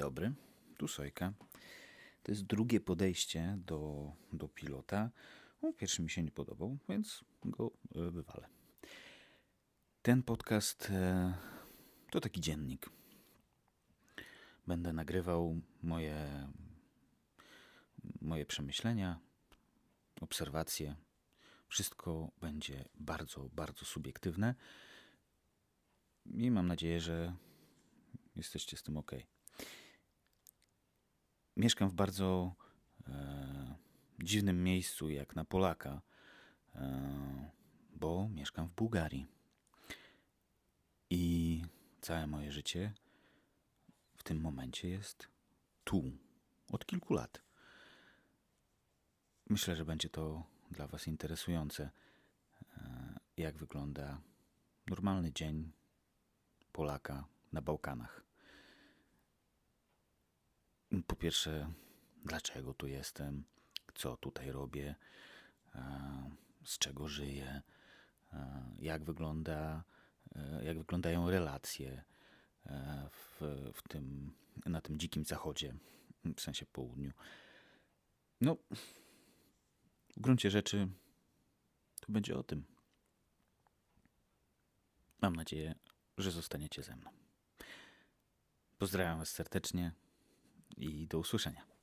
dobry, tu Sojka. To jest drugie podejście do, do pilota. No, pierwszy mi się nie podobał, więc go e, wywalę. Ten podcast e, to taki dziennik. Będę nagrywał moje, moje przemyślenia, obserwacje. Wszystko będzie bardzo, bardzo subiektywne. I mam nadzieję, że jesteście z tym ok. Mieszkam w bardzo e, dziwnym miejscu, jak na Polaka, e, bo mieszkam w Bułgarii. I całe moje życie w tym momencie jest tu, od kilku lat. Myślę, że będzie to dla Was interesujące, e, jak wygląda normalny dzień Polaka na Bałkanach. Po pierwsze, dlaczego tu jestem, co tutaj robię, e, z czego żyję, e, jak wygląda, e, jak wyglądają relacje w, w tym, na tym dzikim zachodzie, w sensie południu. No, w gruncie rzeczy to będzie o tym. Mam nadzieję, że zostaniecie ze mną. Pozdrawiam Was serdecznie i do usłyszenia.